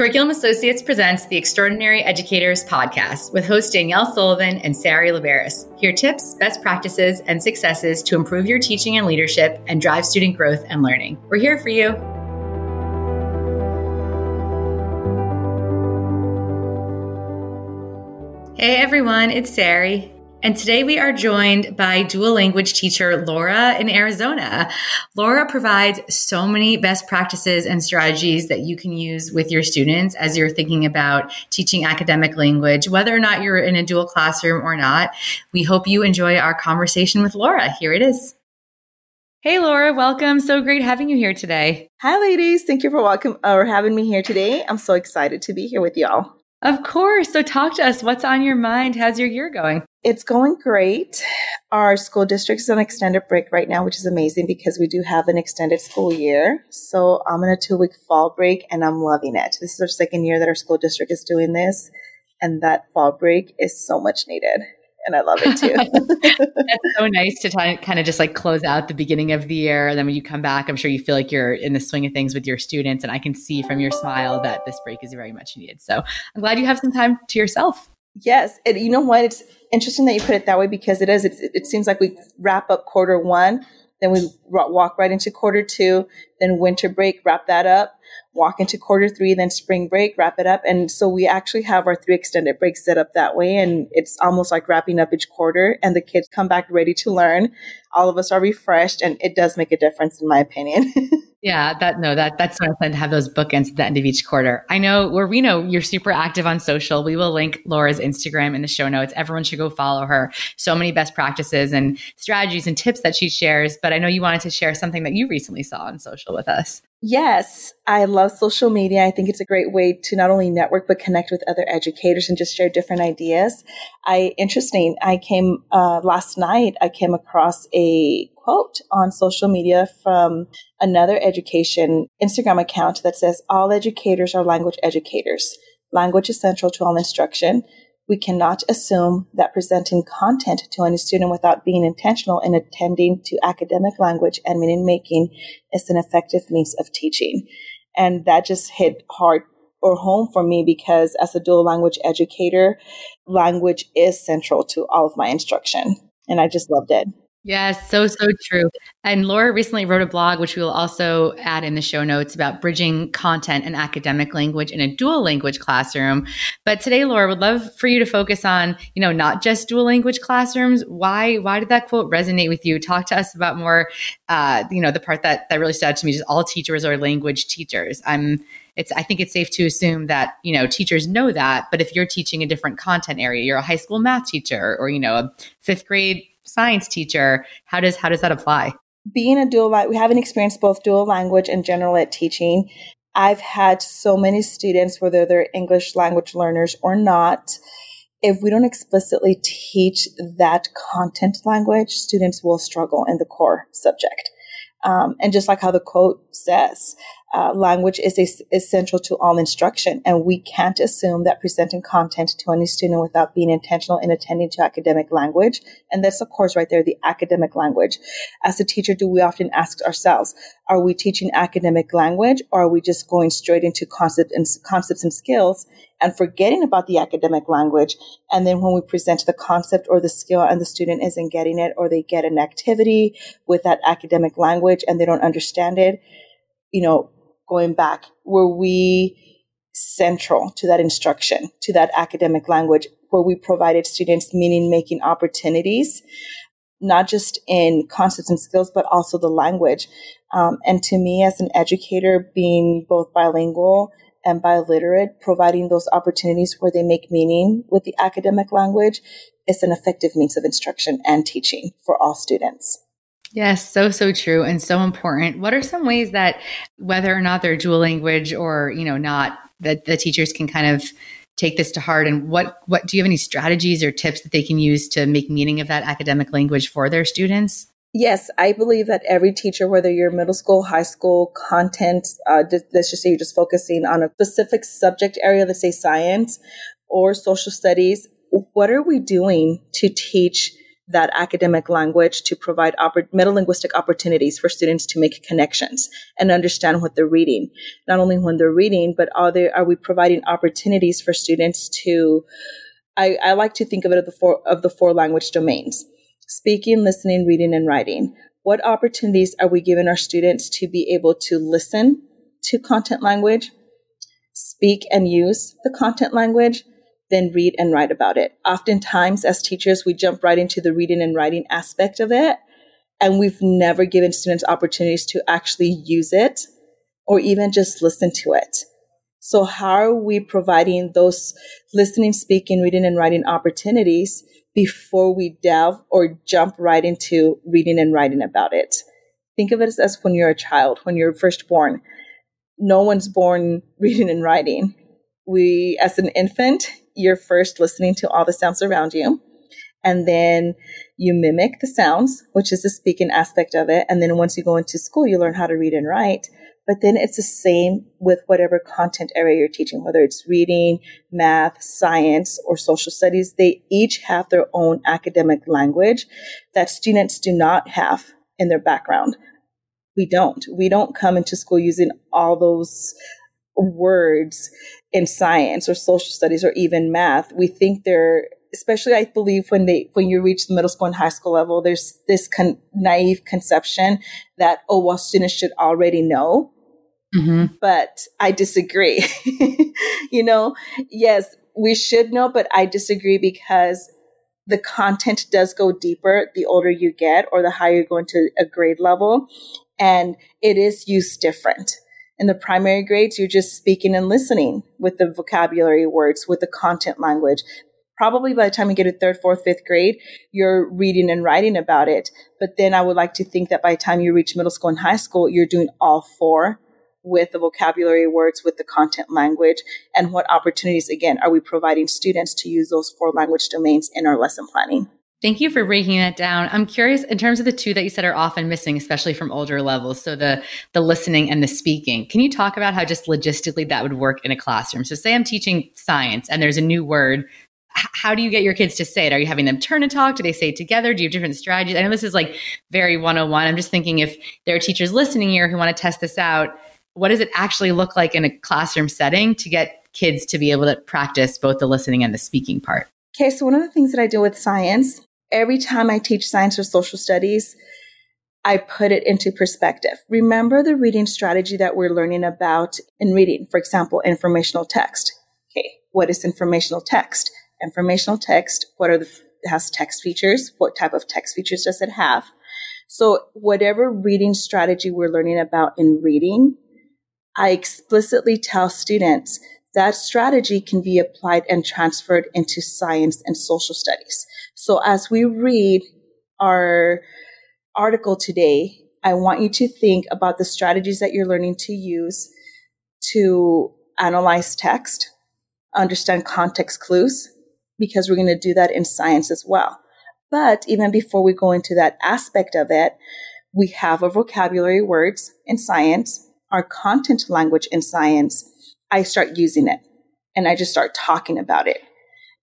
Curriculum Associates presents the Extraordinary Educators podcast with hosts Danielle Sullivan and Sari Laveris. Hear tips, best practices, and successes to improve your teaching and leadership and drive student growth and learning. We're here for you. Hey everyone, it's Sari. And today we are joined by dual language teacher Laura in Arizona. Laura provides so many best practices and strategies that you can use with your students as you're thinking about teaching academic language, whether or not you're in a dual classroom or not. We hope you enjoy our conversation with Laura. Here it is. Hey Laura, welcome. So great having you here today. Hi ladies. Thank you for welcome uh, or having me here today. I'm so excited to be here with y'all. Of course. So talk to us. What's on your mind? How's your year going? It's going great. Our school district is on extended break right now, which is amazing because we do have an extended school year. So I'm in a two week fall break and I'm loving it. This is our second year that our school district is doing this. And that fall break is so much needed and I love it too. That's so nice to t- kind of just like close out the beginning of the year. And then when you come back, I'm sure you feel like you're in the swing of things with your students. And I can see from your smile that this break is very much needed. So I'm glad you have some time to yourself. Yes. And you know what? It's interesting that you put it that way because it is. It's, it seems like we wrap up quarter one, then we walk right into quarter two, then winter break, wrap that up walk into quarter three, then spring break, wrap it up. And so we actually have our three extended breaks set up that way. And it's almost like wrapping up each quarter and the kids come back ready to learn. All of us are refreshed and it does make a difference in my opinion. yeah, that no, that that's so fun to have those bookends at the end of each quarter. I know where we know you're super active on social. We will link Laura's Instagram in the show notes. Everyone should go follow her. So many best practices and strategies and tips that she shares. But I know you wanted to share something that you recently saw on social with us. Yes, I love social media. I think it's a great way to not only network but connect with other educators and just share different ideas. I interesting. I came uh, last night. I came across a quote on social media from another education Instagram account that says, "All educators are language educators. Language is central to all instruction." We cannot assume that presenting content to any student without being intentional in attending to academic language and meaning making is an effective means of teaching. And that just hit hard or home for me because as a dual language educator, language is central to all of my instruction. And I just loved it. Yes, so, so true. And Laura recently wrote a blog, which we will also add in the show notes about bridging content and academic language in a dual language classroom. But today, Laura, would love for you to focus on, you know, not just dual language classrooms. Why, why did that quote resonate with you? Talk to us about more, uh, you know, the part that, that really stood out to me is all teachers are language teachers. I'm, it's i think it's safe to assume that you know teachers know that but if you're teaching a different content area you're a high school math teacher or you know a fifth grade science teacher. How does how does that apply? Being a dual, we haven't experienced both dual language and general ed teaching. I've had so many students, whether they're English language learners or not, if we don't explicitly teach that content language, students will struggle in the core subject. Um, and just like how the quote says, uh, language is a, essential to all instruction, and we can't assume that presenting content to any student without being intentional in attending to academic language. And that's, of course, right there, the academic language. As a teacher, do we often ask ourselves, are we teaching academic language, or are we just going straight into concept and concepts and skills and forgetting about the academic language? And then when we present the concept or the skill and the student isn't getting it, or they get an activity with that academic language and they don't understand it, you know, going back, were we central to that instruction, to that academic language, where we provided students meaning making opportunities, not just in concepts and skills, but also the language. Um, and to me, as an educator, being both bilingual and biliterate, providing those opportunities where they make meaning with the academic language is an effective means of instruction and teaching for all students. Yes, so so true and so important. What are some ways that whether or not they're dual language or, you know, not that the teachers can kind of take this to heart and what what do you have any strategies or tips that they can use to make meaning of that academic language for their students? Yes, I believe that every teacher, whether you're middle school, high school, content, uh, let's just say you're just focusing on a specific subject area, let's say science or social studies, what are we doing to teach that academic language to provide oppor- metalinguistic opportunities for students to make connections and understand what they're reading. Not only when they're reading, but are they are we providing opportunities for students to I, I like to think of it of the four of the four language domains. Speaking, listening, reading, and writing. What opportunities are we giving our students to be able to listen to content language, speak and use the content language, then read and write about it. Oftentimes, as teachers, we jump right into the reading and writing aspect of it, and we've never given students opportunities to actually use it or even just listen to it. So, how are we providing those listening, speaking, reading, and writing opportunities before we delve or jump right into reading and writing about it? Think of it as when you're a child, when you're first born. No one's born reading and writing. We, as an infant, you're first listening to all the sounds around you. And then you mimic the sounds, which is the speaking aspect of it. And then once you go into school, you learn how to read and write. But then it's the same with whatever content area you're teaching, whether it's reading, math, science, or social studies. They each have their own academic language that students do not have in their background. We don't. We don't come into school using all those words in science or social studies or even math. We think they're especially I believe when they when you reach the middle school and high school level, there's this con- naive conception that oh well students should already know. Mm-hmm. But I disagree. you know, yes, we should know, but I disagree because the content does go deeper the older you get or the higher you go into a grade level, and it is used different. In the primary grades, you're just speaking and listening with the vocabulary words, with the content language probably by the time you get to third, fourth, fifth grade, you're reading and writing about it. But then I would like to think that by the time you reach middle school and high school, you're doing all four with the vocabulary words, with the content language, and what opportunities, again, are we providing students to use those four language domains in our lesson planning? Thank you for breaking that down. I'm curious in terms of the two that you said are often missing, especially from older levels. So the the listening and the speaking. Can you talk about how just logistically that would work in a classroom? So say I'm teaching science and there's a new word how do you get your kids to say it? Are you having them turn and talk? Do they say it together? Do you have different strategies? I know this is like very 101. I'm just thinking if there are teachers listening here who want to test this out, what does it actually look like in a classroom setting to get kids to be able to practice both the listening and the speaking part? Okay, so one of the things that I do with science, every time I teach science or social studies, I put it into perspective. Remember the reading strategy that we're learning about in reading, for example, informational text. Okay, what is informational text? informational text. What are the, has text features? What type of text features does it have? So whatever reading strategy we're learning about in reading, I explicitly tell students that strategy can be applied and transferred into science and social studies. So as we read our article today, I want you to think about the strategies that you're learning to use to analyze text, understand context clues, because we're going to do that in science as well. But even before we go into that aspect of it, we have our vocabulary words in science, our content language in science. I start using it and I just start talking about it.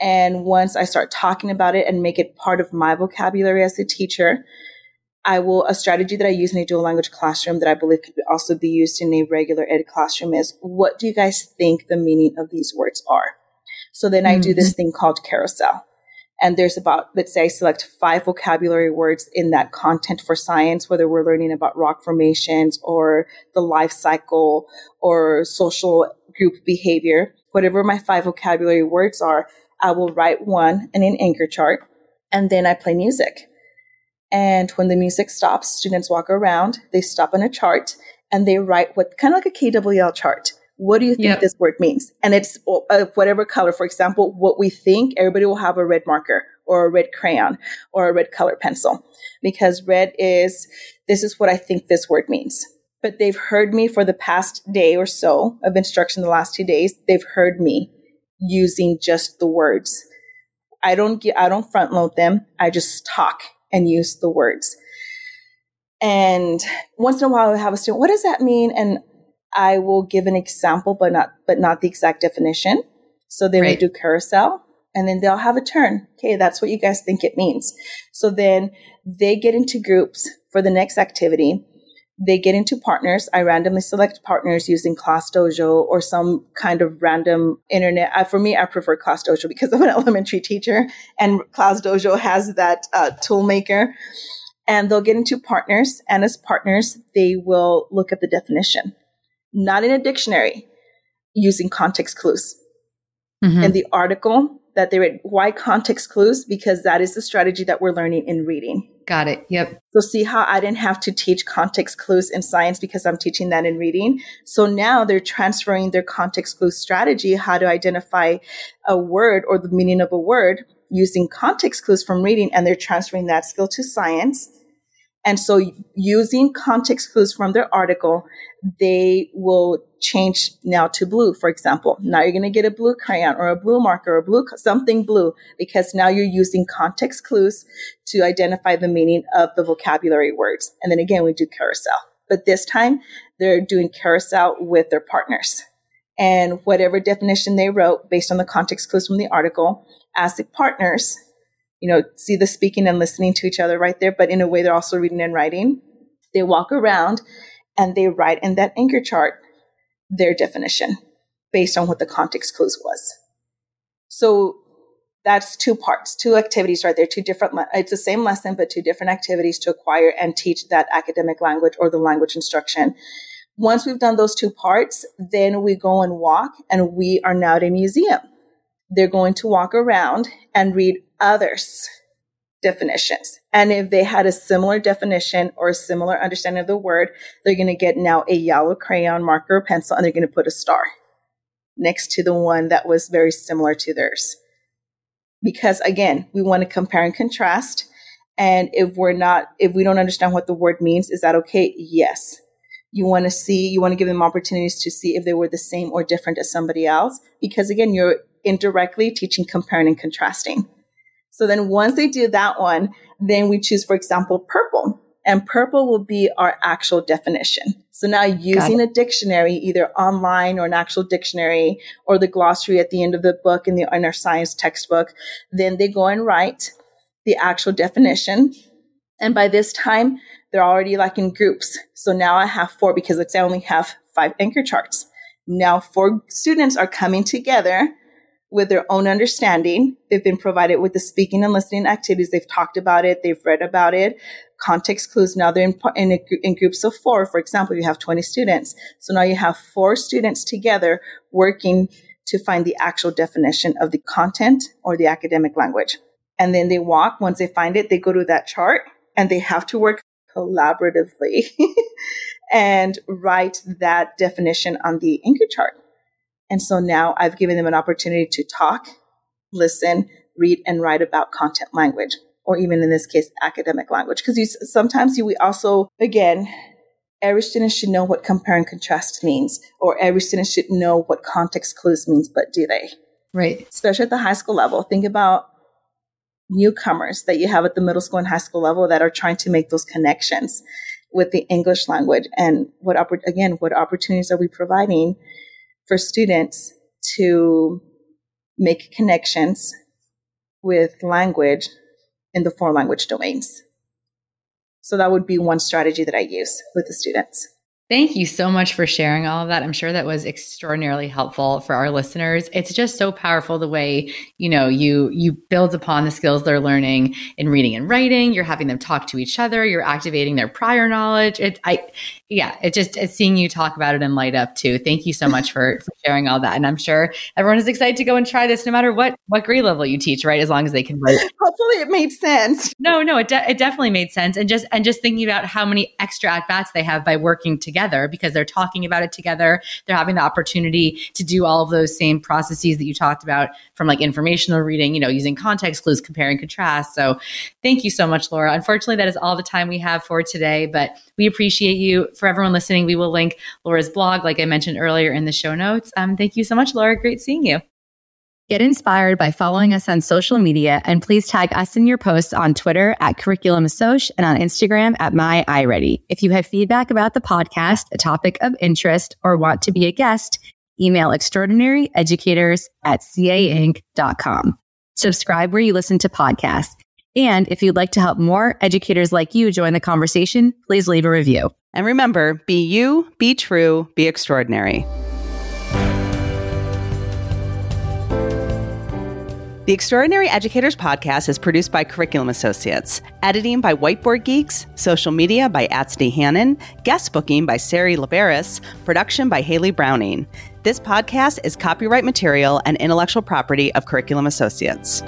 And once I start talking about it and make it part of my vocabulary as a teacher, I will, a strategy that I use in a dual language classroom that I believe could also be used in a regular ed classroom is what do you guys think the meaning of these words are? So then I do this mm-hmm. thing called carousel. And there's about, let's say select five vocabulary words in that content for science, whether we're learning about rock formations or the life cycle or social group behavior. Whatever my five vocabulary words are, I will write one in an anchor chart and then I play music. And when the music stops, students walk around, they stop on a chart and they write what kind of like a KWL chart. What do you think yep. this word means? And it's uh, whatever color. For example, what we think, everybody will have a red marker or a red crayon or a red color pencil because red is, this is what I think this word means. But they've heard me for the past day or so of instruction, the last two days, they've heard me using just the words. I don't get, I don't front load them. I just talk and use the words. And once in a while I have a student, what does that mean? And I will give an example, but not, but not the exact definition. So they right. we do carousel And then they'll have a turn. Okay, that's what you guys think it means. So then they get into groups for the next activity. They get into partners. I randomly select partners using Class Dojo or some kind of random internet. Uh, for me, I prefer Class Dojo because I'm an elementary teacher and Class Dojo has that uh, tool maker. And they'll get into partners. And as partners, they will look at the definition, not in a dictionary, using context clues. Mm-hmm. In the article that they read, why context clues? Because that is the strategy that we're learning in reading. Got it. Yep. So see how I didn't have to teach context clues in science because I'm teaching that in reading. So now they're transferring their context clue strategy, how to identify a word or the meaning of a word using context clues from reading, and they're transferring that skill to science. And so using context clues from their article, they will change now to blue, for example. Now you're going to get a blue crayon or a blue marker or blue, something blue, because now you're using context clues to identify the meaning of the vocabulary words. And then again, we do carousel. But this time they're doing carousel with their partners. And whatever definition they wrote based on the context clues from the article, as the partners, you know, see the speaking and listening to each other right there, but in a way they're also reading and writing. They walk around and they write in that anchor chart their definition based on what the context clues was. So that's two parts, two activities right there, two different, le- it's the same lesson, but two different activities to acquire and teach that academic language or the language instruction. Once we've done those two parts, then we go and walk and we are now at a museum. They're going to walk around and read others definitions. And if they had a similar definition or a similar understanding of the word, they're going to get now a yellow crayon marker or pencil and they're going to put a star next to the one that was very similar to theirs. Because again, we want to compare and contrast. And if we're not, if we don't understand what the word means, is that okay? Yes. You want to see, you want to give them opportunities to see if they were the same or different as somebody else. Because again, you're indirectly teaching comparing and contrasting. So then once they do that one, then we choose, for example, purple. And purple will be our actual definition. So now using a dictionary, either online or an actual dictionary or the glossary at the end of the book in the in our science textbook, then they go and write the actual definition. And by this time, they're already like in groups. So now I have four because I only have five anchor charts. Now four students are coming together with their own understanding. They've been provided with the speaking and listening activities. They've talked about it. They've read about it. Context clues. Now they're in, in, a, in groups of four. For example, you have 20 students. So now you have four students together working to find the actual definition of the content or the academic language. And then they walk. Once they find it, they go to that chart and they have to work collaboratively and write that definition on the anchor chart. And so now I've given them an opportunity to talk, listen, read, and write about content language, or even in this case, academic language. Because sometimes you, we also, again, every student should know what compare and contrast means, or every student should know what context clues means, but do they? Right. Especially at the high school level. Think about newcomers that you have at the middle school and high school level that are trying to make those connections with the English language and what, again, what opportunities are we providing for students to make connections with language in the four language domains. So that would be one strategy that I use with the students. Thank you so much for sharing all of that. I'm sure that was extraordinarily helpful for our listeners. It's just so powerful the way, you know, you you build upon the skills they're learning in reading and writing, you're having them talk to each other, you're activating their prior knowledge. It I yeah, it just it's seeing you talk about it and light up too. Thank you so much for, for sharing all that. And I'm sure everyone is excited to go and try this no matter what what grade level you teach, right? As long as they can write. Hopefully it made sense. No, no, it, de- it definitely made sense. And just and just thinking about how many extra at bats they have by working together together because they're talking about it together. They're having the opportunity to do all of those same processes that you talked about from like informational reading, you know, using context clues, compare and contrast. So thank you so much, Laura. Unfortunately, that is all the time we have for today, but we appreciate you. For everyone listening, we will link Laura's blog, like I mentioned earlier, in the show notes. Um, thank you so much, Laura. Great seeing you. Get inspired by following us on social media and please tag us in your posts on Twitter at Curriculum Assoc and on Instagram at My iReady. If you have feedback about the podcast, a topic of interest, or want to be a guest, email extraordinaryeducators at cainc.com. subscribe where you listen to podcasts. And if you'd like to help more educators like you join the conversation, please leave a review. And remember be you, be true, be extraordinary. The Extraordinary Educators podcast is produced by Curriculum Associates, editing by Whiteboard Geeks, social media by Atsney Hannon, guest booking by Sari Laveris, production by Haley Browning. This podcast is copyright material and intellectual property of Curriculum Associates.